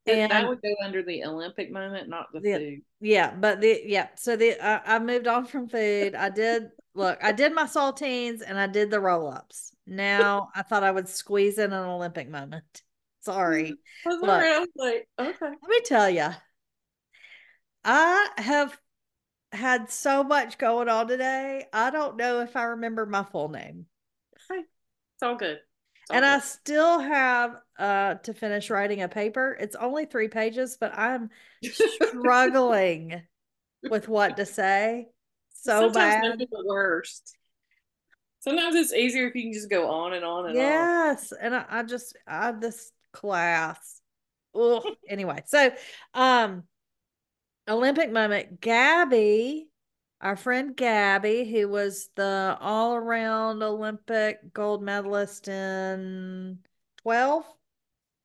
That- that would go under the Olympic moment, not the Yeah. food. Yeah, but the yeah, so the I, I moved on from food. I did look, I did my saltines and I did the roll ups. Now I thought I would squeeze in an Olympic moment. Sorry. <laughs> I was, Look. like, okay. Let me tell you, I have had so much going on today. I don't know if I remember my full name. It's all good. And I still have uh to finish writing a paper. It's only three pages, but I'm struggling with what to say. So Sometimes bad. the worst. Sometimes it's easier if you can just go on and on and on. Yes. And I, I just I this class. Ugh. anyway, so um Olympic moment, Gabby, our friend Gabby, who was the all around Olympic gold medalist in 12.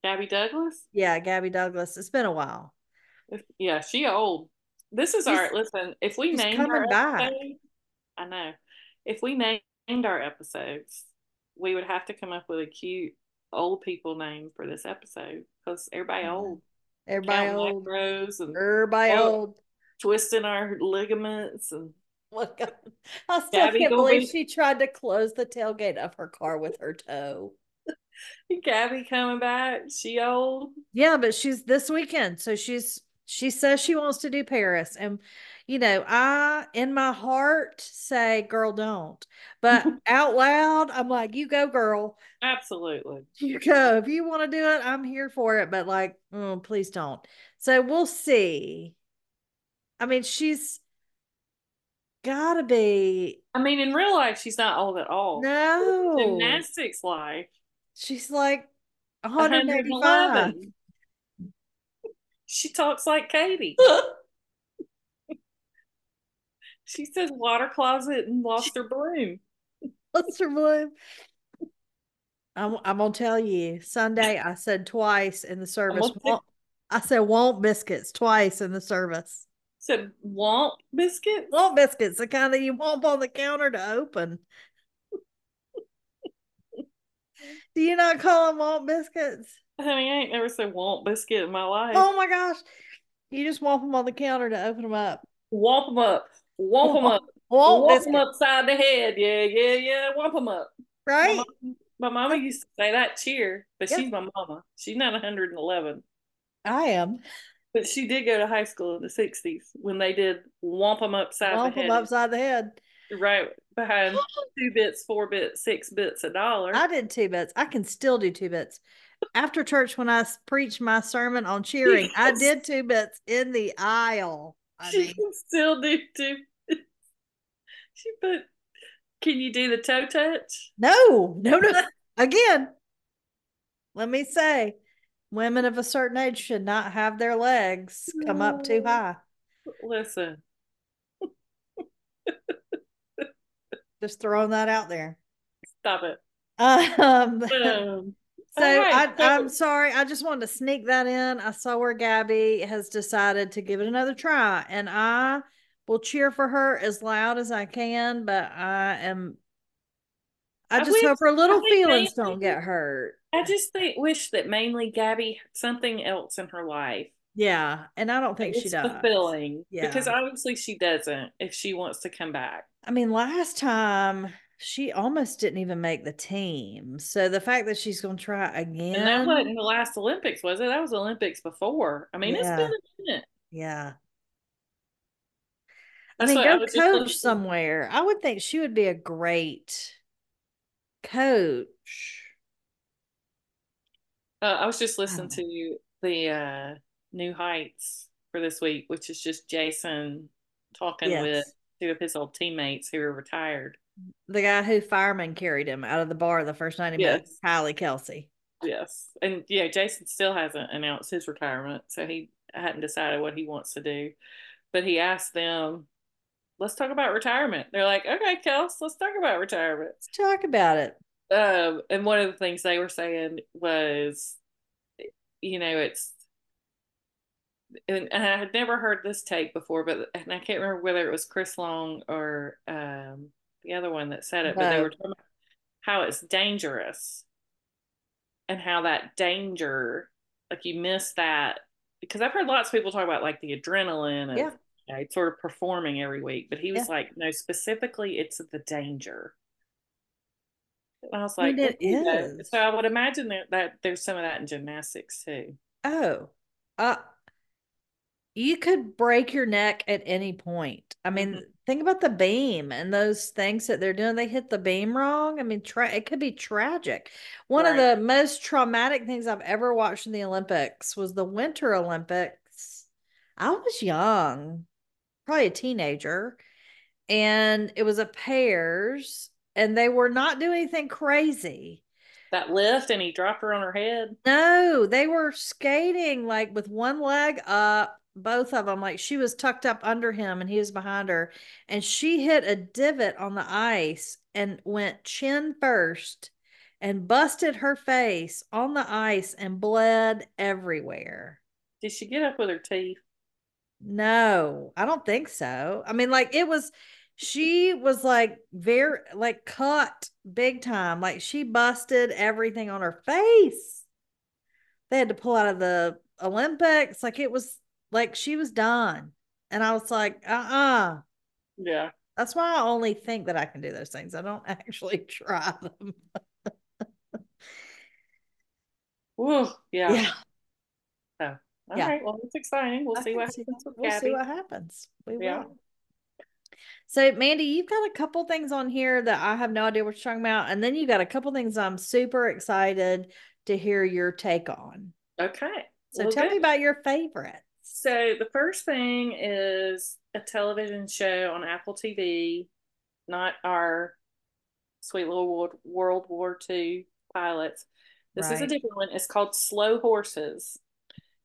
Gabby Douglas? Yeah, Gabby Douglas. It's been a while. Yeah, she old. This is She's- our listen. If we named our back. episode, I know. If we named our episodes, we would have to come up with a cute old people name for this episode because everybody mm-hmm. old, Everybody counting old. macros and Everybody Oh. old. Twisting our ligaments and Look, I still Gabby can't believe be- she tried to close the tailgate of her car with her toe. <laughs> Gabby coming back. She old. Yeah, but she's this weekend. So she's she says she wants to do Paris. And you know, I in my heart say, girl, don't. But <laughs> out loud, I'm like, you go, girl. Absolutely. <laughs> You go. If you want to do it, I'm here for it. But like, oh, please don't. So we'll see. I mean, she's gotta be I mean, in real life, she's not old at all. no. Gymnastics life, She's like 185. 111. She talks like Katie. <laughs> She says water closet and lost her bloom. <laughs> Lost her bloom? I'm, I'm gonna tell you. Sunday, I said twice in the service. gonna take- "Won't-" I said "won't biscuits" twice in the service. Said Womp biscuits? Womp biscuits, the kind that you womp on the counter to open. <laughs> Do you not call them Womp biscuits? Honey, I ain't never said Womp biscuit in my life. Oh my gosh. You just womp them on the counter to open them up. Womp them up. Womp them up. Womp, Womp them upside the head. Yeah, yeah, yeah. Womp them up. Right? My mama, my mama used to say that cheer, but she's my mama. She's not 111. I am. But she did go to high school in the 60s when they did Womp them upside Womp the head. them upside the head. Right behind <gasps> two bits, four bits, six bits a dollar. I did two bits. I can still do two bits. After church, when I preached my sermon on cheering, yes. I did two bits in the aisle. I she mean. can still do two. she put. Can you do the toe touch? No, no, no. Again, let me say, women of a certain age should not have their legs come up too high. Listen, <laughs> Just throwing that out there. Stop it. Um, <laughs> um so right. I, am sorry. I just wanted to sneak that in. I saw where Gabby has decided to give it another try, and I will cheer for her as loud as I can. But I am. I just wish, hope her little feelings mainly, don't get hurt. I just think wish that mainly Gabby had something else in her life. Yeah, and I don't think it's she does. Fulfilling, yeah, because obviously she doesn't. If she wants to come back, I mean, last time she almost didn't even make the team. So the fact that she's going to try again. And that wasn't the last Olympics, was it? That was Olympics before. I mean, yeah. it's been a minute. Yeah. I mean, go I coach somewhere. I would think she would be a great coach. Uh, I was just listening to the uh, New Heights for this week, which is just Jason talking yes. with two of his old teammates who are retired. The guy who fireman carried him out of the bar the first night he yes. met Kylie Kelce. Yes. And yeah, Jason still hasn't announced his retirement, so he hadn't decided what he wants to do. But he asked them, let's talk about retirement. They're like, okay, Kels, let's talk about retirement. Let's talk about it. Um, and one of the things they were saying was, you know, it's and, and I had never heard this take before, but and I can't remember whether it was Chris Long or um, the other one that said it, but they were talking about how it's dangerous and how that danger, like you miss that, because I've heard lots of people talk about like the adrenaline and yeah. You know, sort of performing every week, but he was yeah. like, no, specifically, it's the danger. And I was like, it is. So I would imagine that, that there's some of that in gymnastics too. Oh, uh, you could break your neck at any point. I mean, mm-hmm. think about the beam and those things that they're doing. They hit the beam wrong. I mean, tra- it could be tragic. One right. of the most traumatic things I've ever watched in the Olympics was the Winter Olympics. I was young, probably a teenager, and it was a pairs, and they were not doing anything crazy. That lift and he dropped her on her head? No, they were skating like with one leg up both of them like she was tucked up under him and he was behind her and she hit a divot on the ice and went chin first and busted her face on the ice and bled everywhere. Did she get up with her teeth no i don't think so i mean like it was she was like very like cut big time like she busted everything on her face they had to pull out of the olympics like it was like she was done. And I was like, uh uh-uh. uh Yeah. That's why I only think that I can do those things. I don't <laughs> actually try them. Ooh, yeah. Yeah. So, all yeah. right. Well, it's exciting. We'll I see what happens. We'll Gabby. see what happens. We yeah. will. So, Mandee, you've got a couple things on here that I have no idea what you're talking about. And then you got a couple things I'm super excited to hear your take on. Okay. So, well, tell good. me about your favorite. So the first thing is a television show on Apple TV, not our sweet little World, World War II pilots. This right. is a different one. It's called Slow Horses,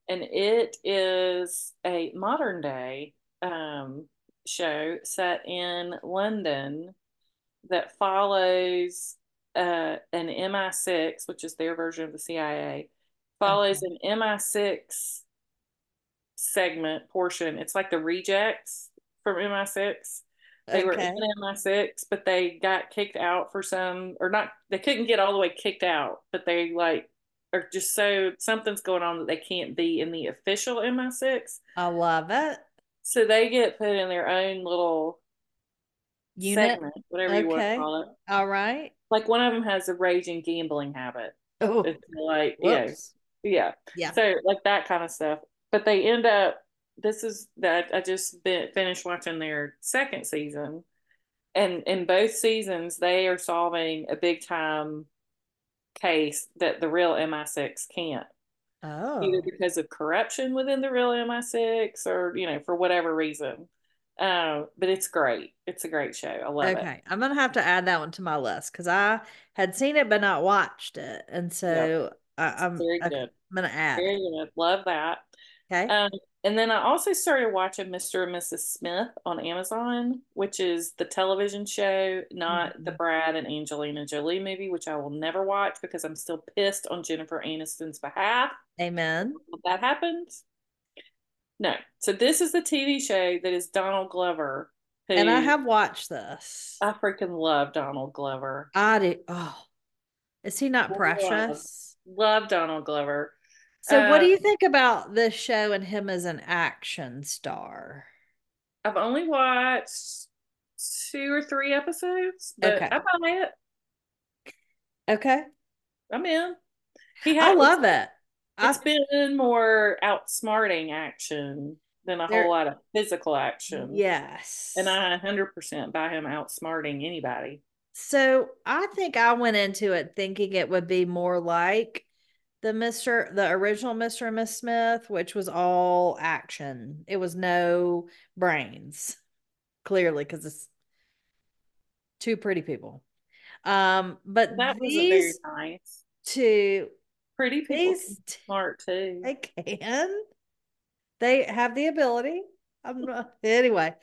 and it is a modern day um, show set in London that follows uh, an MI6, which is their version of the CIA, follows okay. an MI6 segment portion. It's like the rejects from MI6. They were in MI6, but they got kicked out for some, or not. They couldn't get all the way kicked out, but they like are just so something's going on that they can't be in the official MI6. I love it. So they get put in their own little Unit. segment, whatever you want to call it. All right. Like one of them has a raging gambling habit. Oh, It's like, yeah, yeah. Yeah. So like that kind of stuff. But they end up. This is that I just been, finished watching their second season, and in both seasons they are solving a big time case that the real MI6 can't. Oh. Either because of corruption within the real MI6 or you know for whatever reason. Um, but it's great. It's a great show. I love it. Okay. I'm gonna have to add that one to my list because I had seen it but not watched it. And so I, I'm Very good. I'm gonna add. Very good. Love that. Okay. Um, and then I also started watching Mr. and Mrs. Smith on Amazon, which is the television show, not the Mhm. Brad and Angelina Jolie movie, which I will never watch because I'm still pissed on Jennifer Aniston's behalf. Amen. That happens. No. So this is the TV show that is Donald Glover. Who And I have watched this. I freaking love Donald Glover. I do. Oh, is he not Love. precious? Love Donald Glover. So, what do Uh, you think about this show and him as an action star? I've only watched two or three episodes, but Okay. I buy it. Okay. I'm in. He I love it. I, It's been more outsmarting action than a whole lot of physical action. yes. And I 100% buy him outsmarting anybody. So I think I went into it thinking it would be more like the Mr. the original Mr. and Miss Smith, which was all action. It was no brains, clearly, because it's two pretty people. Um, but That was a very nice. two, Pretty people these smart too. they can, they have the ability. I'm not, anyway,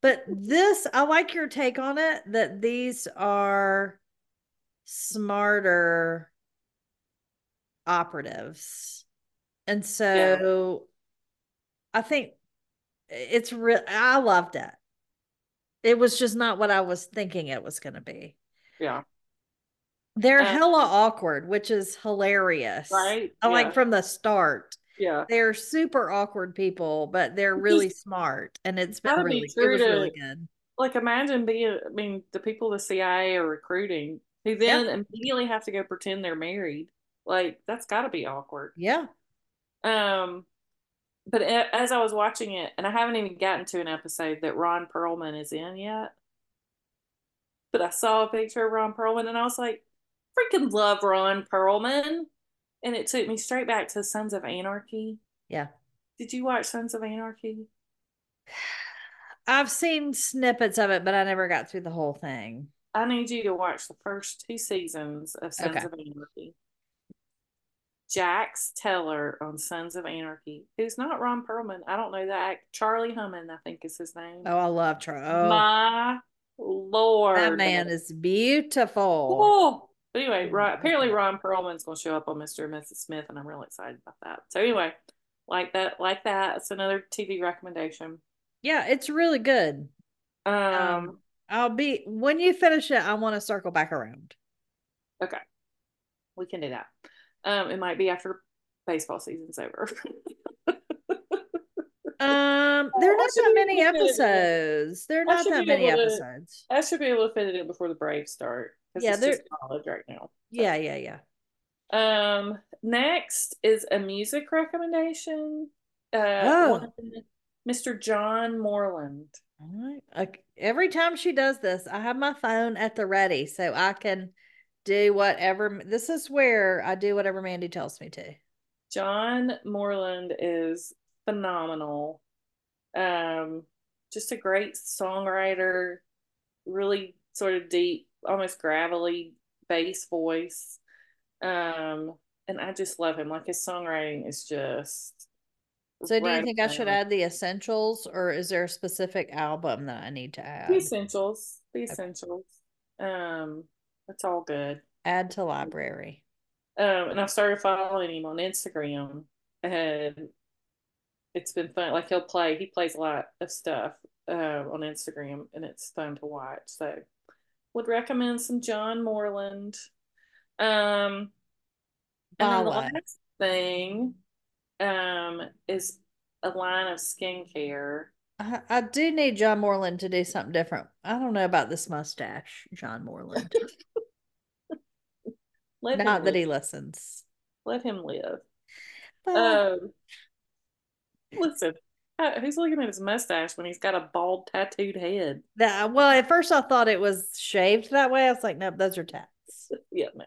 but this I like your take on it that these are smarter operatives. And so I think it's real I loved it. It was just not what I was thinking it was going to be. Yeah. They're Uh, hella awkward, which is hilarious. Right? I Yeah. like from the start. Yeah. They're super awkward people, but they're really is smart. And it's been gotta be really, it was really good. Like imagine being I mean, the people the CIA are recruiting who then immediately have to go pretend they're married. Like that's gotta be awkward. Yeah. Um, but as I was watching it, and I haven't even gotten to an episode that Ron Perlman is in yet, but I saw a picture of Ron Perlman and I was like, freaking love Ron Perlman. And it took me straight back to Sons of Anarchy. Yeah. Did you watch Sons of Anarchy? I've seen snippets of it, but I never got through the whole thing. I need you to watch the first two seasons of Sons Okay. of Anarchy. Jax Teller on Sons of Anarchy, who's not Ron Perlman. I don't know that. Charlie Hunnam, I think is his name. Oh, I love Charlie. Oh, My lord. that man is beautiful. Oh. But anyway, Ron, apparently. Ron Perlman's going to show up on Mr. and Mrs. Smith, and I'm really excited about that. So anyway, like that, like that. It's another TV recommendation. Yeah, it's really good. Um, Um, I'll be when you finish it, I want to circle back around. okay, we can do that. Um, it might be after baseball season's over. <laughs> Um, Oh, there are not should that many able to fit it in. episodes. There are not should that many able to- episodes. I should be able to fit it in before the Braves start Yeah, it's they're- college right now. Yeah, yeah, yeah. Um, next is a music recommendation. Uh, Oh. Mr. John Moreland. All right. Like every time she does this, I have my phone at the ready so I can do whatever. This is where I do whatever Mandee tells me to. John Moreland is phenomenal. Um, just a great songwriter, really sort of deep, almost gravelly bass voice. Um, and I just love him. Like his songwriting is just. So, do you think I should add the essentials, or is there a specific album that I need to add? the essentials? The essentials. Um, it's all good. Add to library. Um, and I started following him on Instagram, and it's been fun. Like he'll play, he plays a lot of stuff uh, on Instagram, and it's fun to watch. So, would recommend some John Moreland. Um, and then the last thing um is a line of skincare. I, I do need John Moreland to do something different. I don't know about this mustache, John Moreland. <laughs> Not that he listens. Let him live. Um, listen, who's looking at his mustache when he's got a bald, tattooed head? That well, at first I thought it was shaved that way. I was like, nope, those are tats. <laughs> yeah, no.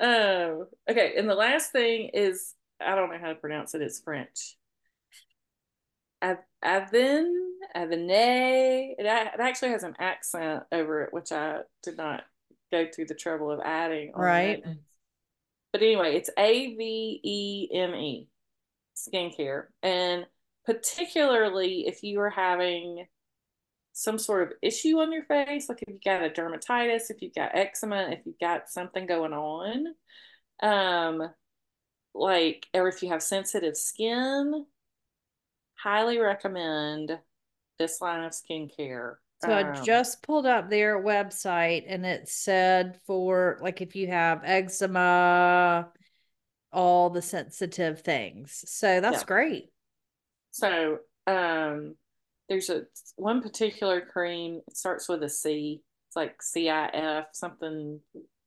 Um, okay, and the last thing is I don't know how to pronounce it. It's French. Avin, Avine. It, it actually has an accent over it, which I did not go through the trouble of adding. right. But anyway, it's A V E M E skincare. And particularly if you are having some sort of issue on your face, like if you got a dermatitis, if you've got eczema, if you've got something going on, um, like, or if you have sensitive skin, highly recommend this line of skincare. So um, I just pulled up their website and it said for like if you have eczema, all the sensitive things. So that's yeah. great. So um there's a one particular cream, it starts with a C. It's like CIF, something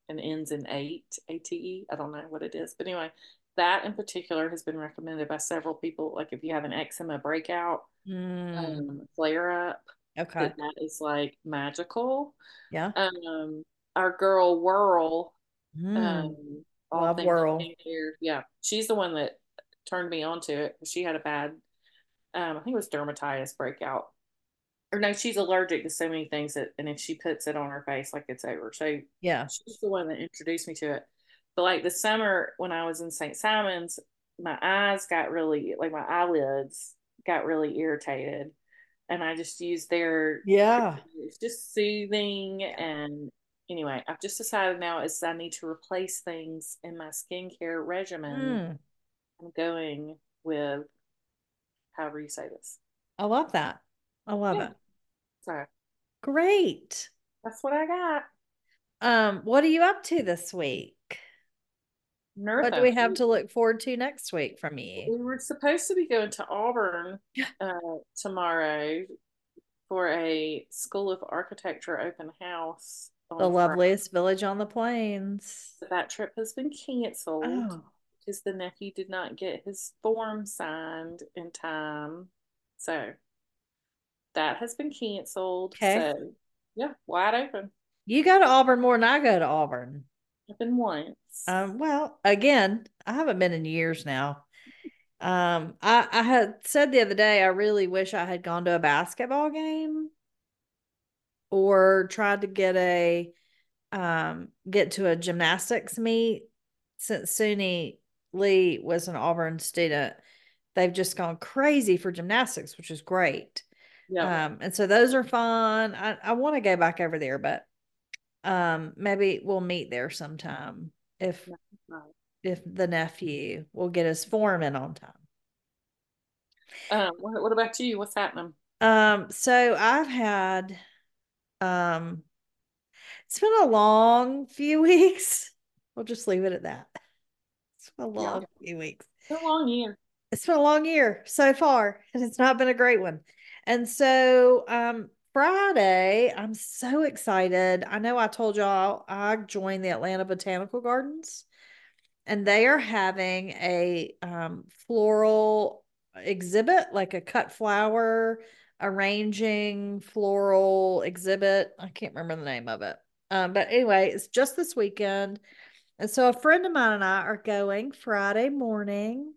and ends in eight, A T E. I don't know what it is. But anyway, that in particular has been recommended by several people. Like if you have an eczema breakout, mm. um, flare up, okay, that, is like magical. Yeah. Um, our girl Whirl, mm. um, love Whirl. Yeah, she's the one that turned me onto it. She had a bad, um, I think it was dermatitis breakout. Or no, she's allergic to so many things that, and if she puts it on her face, like it's over. So yeah, she's the one that introduced me to it. But like the summer when I was in St. Simons, my eyes got really like my eyelids got really irritated. And I just used their yeah, it's just soothing and anyway, I've just decided now is I need to replace things in my skincare regimen. Mm. I'm going with however you say this. I love that. I love yeah. it. So great. That's what I got. Um, what are you up to this week? What do we have to look forward to next week from you? We were supposed to be going to Auburn <laughs> uh, tomorrow for a School of Architecture open house. The loveliest village on the plains. That trip has been canceled oh. because the nephew did not get his form signed in time. So that has been canceled. Okay. So yeah, wide open. You go to Auburn more than I go to Auburn. I've once. Um, well, again, I haven't been in years now. Um, I, I had said the other day I really wish I had gone to a basketball game or tried to get a um get to a gymnastics meet since Suni Lee was an Auburn student. They've just gone crazy for gymnastics, which is great. Yeah. Um, and so those are fun. I, I want to go back over there, but um maybe we'll meet there sometime if if the nephew will get his form in on time. Um what, what about you? What's happening? Um so i've had um it's been a long few <laughs> weeks. We'll just leave it at that. It's been a long yeah. few weeks. It's a long year. It's been a long year so far and it's not been a great one. And so um Friday, I'm so excited. I know I told y'all I joined the Atlanta Botanical Gardens and they are having a um, floral exhibit, like a cut flower arranging floral exhibit. I can't remember the name of it. Um, but anyway, it's just this weekend. And so a friend of mine and I are going Friday morning.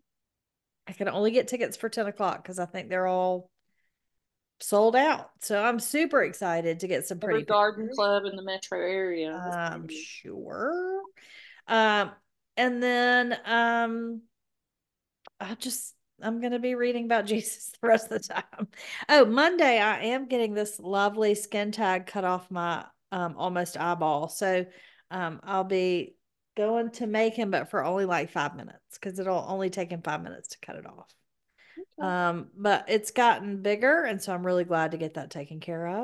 I can only get tickets for 10 o'clock because I think they're all sold out. So I'm super excited to get some pretty Every garden pictures. club in the metro area. I'm sure. Um, and then um, I just I'm gonna be reading about <laughs> Jesus the rest of the time. Oh, Monday I am getting this lovely skin tag cut off my um almost eyeball. So um I'll be going to Macon, but for only like five minutes because it'll only take him five minutes to cut it off. Um, but it's gotten bigger, and so I'm really glad to get that taken care of.